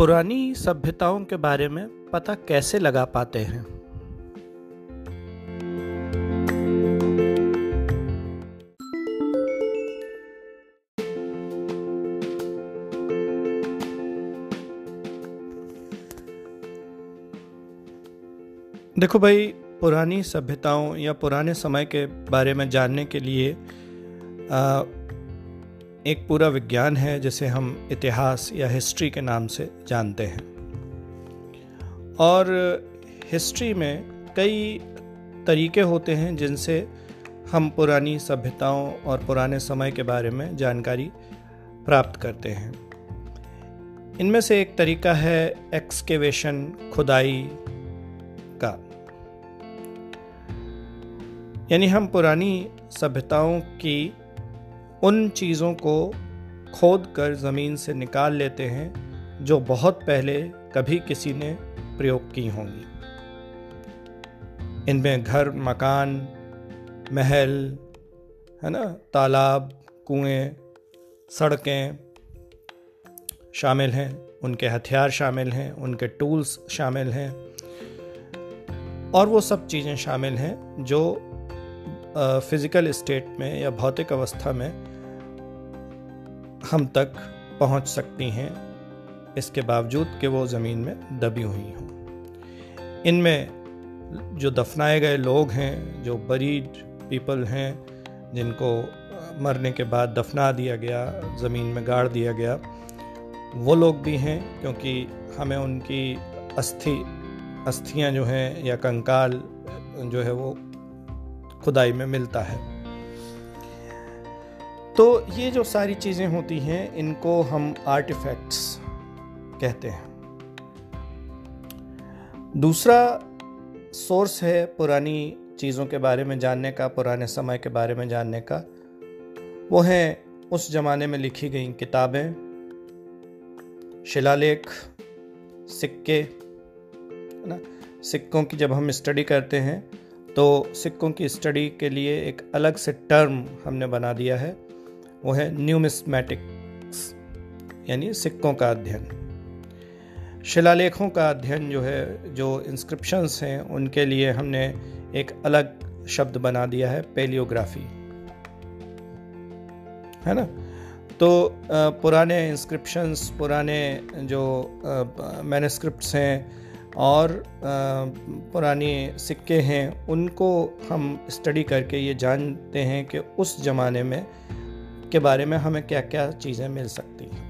पुरानी सभ्यताओं के बारे में पता कैसे लगा पाते हैं? देखो भाई पुरानी सभ्यताओं या पुराने समय के बारे में जानने के लिए आ, एक पूरा विज्ञान है जिसे हम इतिहास या हिस्ट्री के नाम से जानते हैं। और हिस्ट्री में कई तरीके होते हैं जिनसे हम पुरानी सभ्यताओं और पुराने समय के बारे में जानकारी प्राप्त करते हैं। इनमें से एक तरीका है एक्सकेवेशन, खुदाई का। यानी हम पुरानी सभ्यताओं की उन चीज़ों को खोद कर ज़मीन से निकाल लेते हैं, जो बहुत पहले कभी किसी ने प्रयोग की होंगी। इनमें घर, मकान, महल, है ना, तालाब, कुएँ, सड़कें शामिल हैं, उनके हथियार शामिल हैं, उनके टूल्स शामिल हैं, और वो सब चीज़ें शामिल हैं, जो फ़िज़िकल स्टेट में या भौतिक अवस्था में हम तक पहुँच सकती हैं। इसके बावजूद कि वो ज़मीन में दबी हुई हों। इनमें जो दफनाए गए लोग हैं, जो बरीड पीपल हैं, जिनको मरने के बाद दफना दिया गया, ज़मीन में गाड़ दिया गया, वो लोग भी हैं क्योंकि हमें उनकी अस्थि, अस्थियाँ जो हैं या कंकाल जो है वो खुदाई में मिलता है। तो ये जो सारी चीज़ें होती हैं, इनको हम आर्टिफैक्ट्स कहते हैं। दूसरा सोर्स है पुरानी चीज़ों के बारे में जानने का, पुराने समय के बारे में जानने का। वो है उस ज़माने में लिखी गई किताबें, शिलालेख, सिक्के, है ना? सिक्कों की जब हम स्टडी करते हैं तो सिक्कों की स्टडी के लिए एक अलग से टर्म हमने बना दिया है। वो है न्यूमिस्मैटिक्स, यानी सिक्कों का अध्ययन। शिलालेखों का अध्ययन जो है, जो इंस्क्रिप्शंस हैं, उनके लिए हमने एक अलग शब्द बना दिया है पेलियोग्राफी है ना? तो पुराने इंस्क्रिप्शंस पुराने जो मैनस्क्रिप्ट्स हैं और पुरानी सिक्के हैं, उनको हम स्टडी करके ये जानते हैं कि उस ज़माने में के बारे में हमें क्या क्या चीज़ें मिल सकती हैं।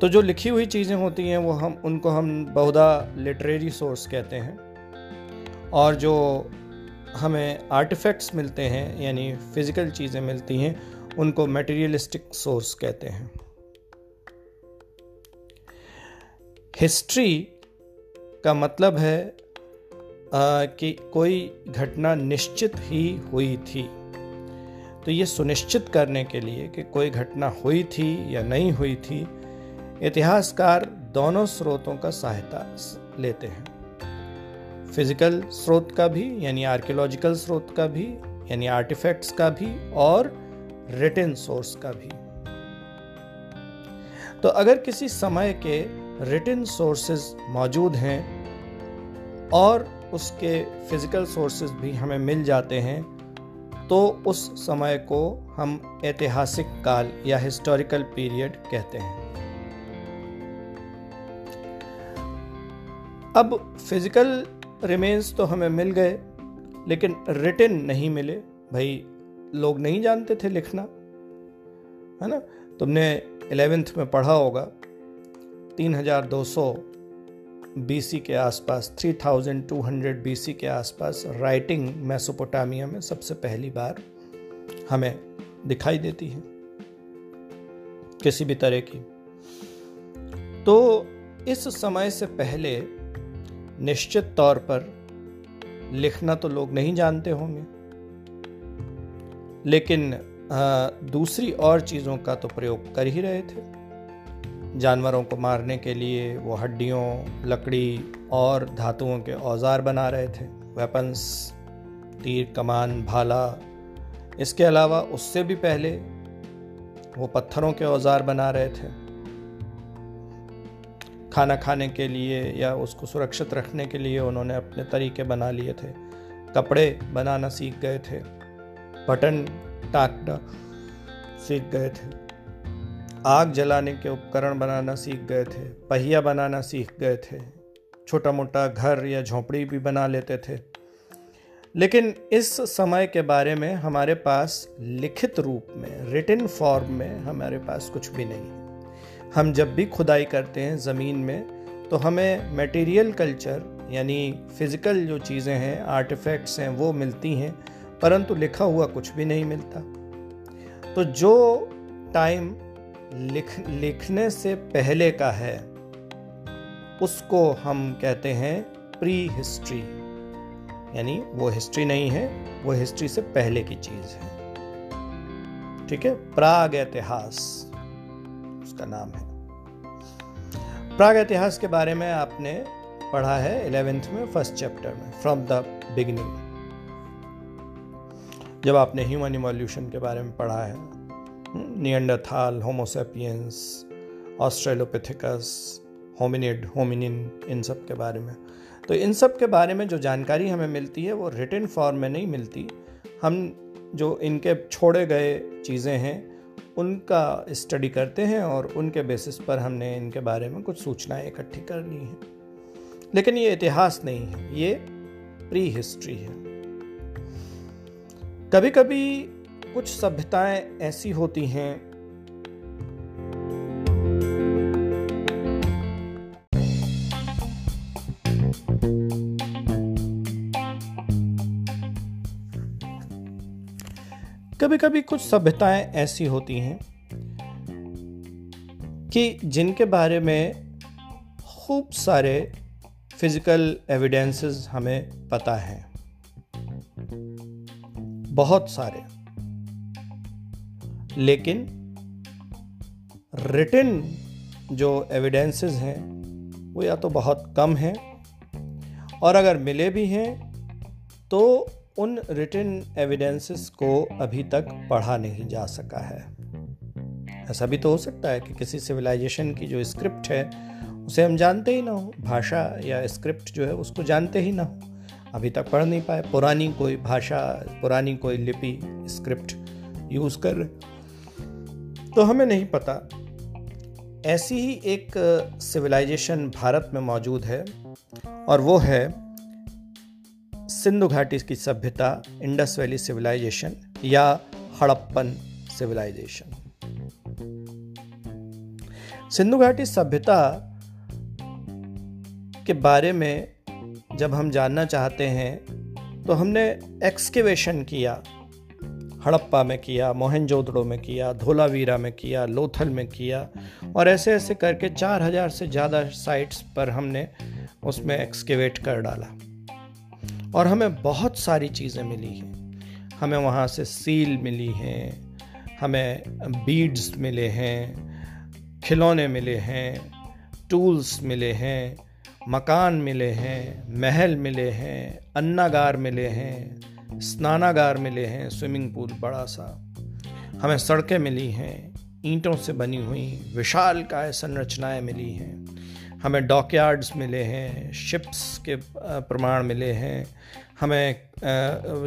तो जो लिखी हुई चीज़ें होती हैं वो हम उनको हम बहुधा लिटरेरी सोर्स कहते हैं। और जो हमें आर्टिफैक्ट्स मिलते हैं यानी फ़िज़िकल चीज़ें मिलती हैं उनको मटेरियलिस्टिक सोर्स कहते हैं। हिस्ट्री का मतलब है आ, कि कोई घटना निश्चित ही हुई थी। तो ये सुनिश्चित करने के लिए कि कोई घटना हुई थी या नहीं हुई थी, इतिहासकार दोनों स्रोतों का सहायता लेते हैं। फ़िज़िकल स्रोत का भी, यानी आर्कियोलॉजिकल स्रोत का भी, यानी आर्टिफैक्ट्स का भी, और रिटन सोर्स का भी। तो अगर किसी समय के रिटन सोर्सेज मौजूद हैं, और उसके फ़िज़िकल सोर्सेज भी हमें मिल जाते हैं तो उस समय को हम ऐतिहासिक काल या हिस्टोरिकल पीरियड कहते हैं। अब फ़िज़िकल रिमेन्स तो हमें मिल गए, लेकिन रिटन नहीं मिले। भाई, लोग नहीं जानते थे लिखना, है ना? तुमने एलेवेंथ में पढ़ा होगा 3200 बीसी के आसपास 3200 बीसी के आसपास राइटिंग मैसोपोटामिया में सबसे पहली बार हमें दिखाई देती है। किसी भी तरह की। तो इस समय से पहले निश्चित तौर पर लिखना तो लोग नहीं जानते होंगे। लेकिन दूसरी और चीज़ों का तो प्रयोग कर ही रहे थे। जानवरों को मारने के लिए वो हड्डियों, लकड़ी और धातुओं के औज़ार बना रहे थे। वेपन्स तीर, कमान, भाला। इसके अलावा उससे भी पहले वो पत्थरों के औज़ार बना रहे थे। खाना खाने के लिए या उसको सुरक्षित रखने के लिए उन्होंने अपने तरीके बना लिए थे। कपड़े बनाना सीख गए थे। बटन टाकना सीख गए थे। आग जलाने के उपकरण बनाना सीख गए थे, पहिया बनाना सीख गए थे छोटा मोटा घर या झोंपड़ी भी बना लेते थे। लेकिन इस समय के बारे में हमारे पास लिखित रूप में रिटन फॉर्म में हमारे पास कुछ भी नहीं। हम जब भी खुदाई करते हैं ज़मीन में तो हमें मटेरियल कल्चर यानी फ़िज़िकल जो चीज़ें हैं आर्टिफैक्ट्स हैं, वो मिलती हैं, परंतु लिखा हुआ कुछ भी नहीं मिलता। तो जो टाइम लिख, लिखने से पहले का है। उसको हम कहते हैं प्री हिस्ट्री यानी वो हिस्ट्री नहीं है, वो हिस्ट्री से पहले की चीज़ है। ठीक है? प्राग इतिहास, उसका नाम है। प्राग इतिहास के बारे में आपने पढ़ा है इलेवेंथ में फ़र्स्ट चैप्टर में फ्रॉम द बिगिनिंग जब आपने ह्यूमन इवोल्यूशन के बारे में पढ़ा है Neanderthal homo sapiens Australopithecus hominid hominin इन सब के बारे में। तो इन सब के बारे में जो जानकारी हमें मिलती है, वो रिटर्न फॉर्म में नहीं मिलती। हम जो इनके छोड़े गए चीज़ें हैं, उनका स्टडी करते हैं और उनके बेसिस पर हमने इनके बारे में कुछ सूचनाएँ इकट्ठी कर ली हैं। लेकिन ये इतिहास नहीं है, ये प्री हिस्ट्री है। कभी कभी कुछ सभ्यताएँ ऐसी होती हैं। कभी कभी कुछ सभ्यताएँ ऐसी होती हैं कि जिनके बारे में खूब सारे फ़िज़िकल एविडेंसेस हमें पता हैं। बहुत सारे। लेकिन रिटन जो एविडेंसेस हैं, वो या तो बहुत कम हैं, और अगर मिले भी हैं तो उन रिटन एविडेंसेस को अभी तक पढ़ा नहीं जा सका है। ऐसा भी तो हो सकता है कि किसी सिविलाइजेशन की जो स्क्रिप्ट है, उसे हम जानते ही ना हो, भाषा या स्क्रिप्ट जो है, उसको जानते ही ना हो। अभी तक पढ़ नहीं पाए, पुरानी कोई भाषा, पुरानी कोई लिपि स्क्रिप्ट यूज़ कर तो हमें नहीं पता। ऐसी ही एक सिविलाइजेशन भारत में मौजूद है और वो है सिंधु घाटी की सभ्यता, इंडस वैली सिविलाइजेशन या हड़प्पन सिविलाइजेशन। सिंधु घाटी सभ्यता के बारे में जब हम जानना चाहते हैं तो हमने एक्सकेवेशन किया। हड़प्पा में किया, मोहनजोदड़ो में किया, धोलावीरा में किया, लोथल में किया और ऐसे ऐसे करके चार हज़ार से ज़्यादा साइट्स पर हमने उसमें एक्सकेवेट कर डाला। और हमें बहुत सारी चीज़ें मिली हैं। हमें वहाँ से सील मिली हैं, हमें बीड्स मिले हैं, खिलौने मिले हैं टूल्स मिले हैं, मकान मिले हैं, महल मिले हैं, अन्नागार मिले हैं स्नानागार मिले हैं, स्विमिंग पूल बड़ा सा। हमें सड़कें मिली हैं, ईंटों से बनी हुई विशाल काय संरचनाएँ मिली हैं। हमें डॉकयार्ड्स मिले हैं, शिप्स के प्रमाण मिले हैं। हमें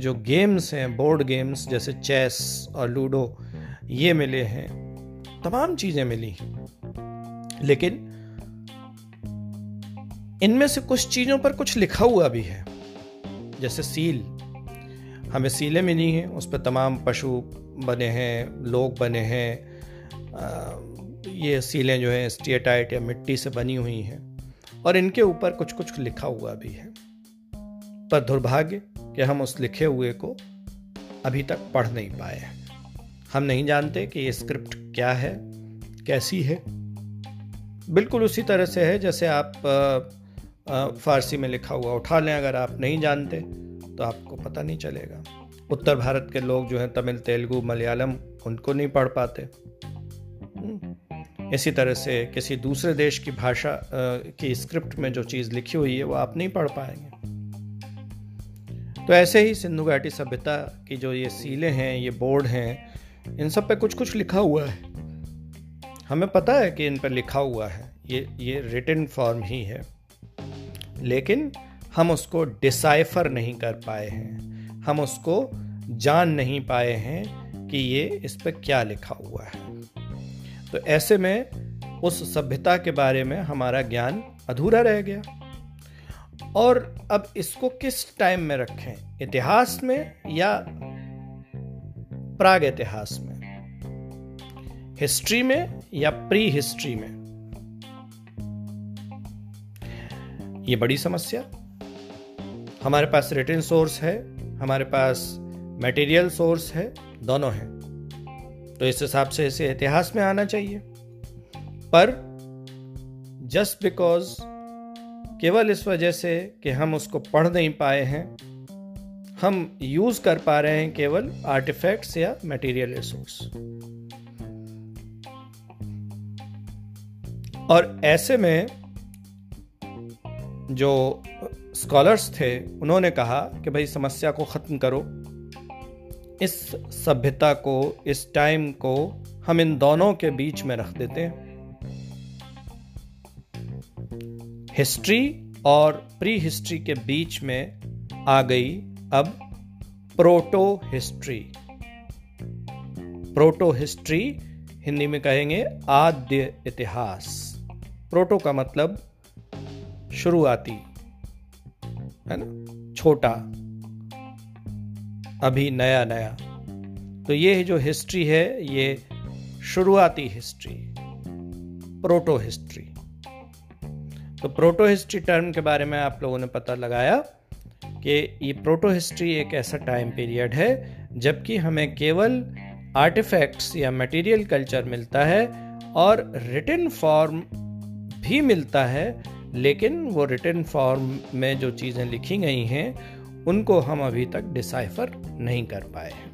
जो गेम्स हैं, बोर्ड गेम्स जैसे चेस और लूडो, ये मिले हैं। तमाम चीज़ें मिली हैं। लेकिन इनमें से कुछ चीज़ों पर कुछ लिखा हुआ भी है, जैसे सील। हमें सीलें मिली हैं, उस पर तमाम पशु बने हैं, लोग बने हैं ये सीलें जो हैं स्टेटाइट या मिट्टी से बनी हुई हैं, और इनके ऊपर कुछ कुछ लिखा हुआ भी है। पर दुर्भाग्य कि हम उस लिखे हुए को अभी तक पढ़ नहीं पाए हैं। हम नहीं जानते कि ये स्क्रिप्ट क्या है, कैसी है। बिल्कुल उसी तरह से है, जैसे आप फारसी में लिखा हुआ उठा लें, अगर आप नहीं जानते तो आपको पता नहीं चलेगा। उत्तर भारत के लोग जो हैं तमिल, तेलुगु, मलयालम, उनको नहीं पढ़ पाते। इसी तरह से किसी दूसरे देश की भाषा की स्क्रिप्ट में जो चीज़ लिखी हुई है, वो आप नहीं पढ़ पाएँगे। तो ऐसे ही सिंधु घाटी सभ्यता की जो ये सीलें हैं, ये बोर्ड हैं, इन सब पे कुछ कुछ लिखा हुआ है। हमें पता है कि इन पर लिखा हुआ है। ये ये रिटन फॉर्म ही है। लेकिन हम उसको डिसाइफर नहीं कर पाए हैं। हम उसको जान नहीं पाए हैं कि ये इस पर क्या लिखा हुआ है। तो ऐसे में उस सभ्यता के बारे में हमारा ज्ञान अधूरा रह गया। और अब इसको किस टाइम में रखें? इतिहास में या प्राग इतिहास में? हिस्ट्री में या प्री हिस्ट्री में? ये बड़ी समस्या। हमारे पास रिटर्न सोर्स है, हमारे पास मटेरियल सोर्स है, दोनों हैं। तो इस हिसाब से इसे इतिहास में आना चाहिए। पर जस्ट बिकॉज़ केवल इस वजह से कि हम उसको पढ़ नहीं पाए हैं, हम यूज़ कर पा रहे हैं केवल आर्टिफैक्ट्स या मटेरियल रिसोर्स और ऐसे में जो स्कॉलर्स थे, उन्होंने कहा कि भाई समस्या को ख़त्म करो। इस सभ्यता को, इस टाइम को हम इन दोनों के बीच में रख देते हैं। हिस्ट्री और प्री हिस्ट्री के बीच में आ गई अब proto history proto history Hindi में कहेंगे आद्य इतिहास। प्रोटो का मतलब शुरुआती। है ना? छोटा, अभी नया नया। तो ये जो हिस्ट्री है, ये शुरुआती हिस्ट्री, प्रोटो हिस्ट्री। तो प्रोटो हिस्ट्री टर्म के बारे में आप लोगों ने पता लगाया कि ये प्रोटो हिस्ट्री एक ऐसा टाइम पीरियड है, जबकि हमें केवल आर्टिफैक्ट्स या मटेरियल कल्चर मिलता है और रिटर्न फॉर्म भी मिलता है लेकिन वो रिटर्न फॉर्म में जो चीज़ें लिखी गई हैं, उनको हम अभी तक डिसाइफर नहीं कर पाए। हैं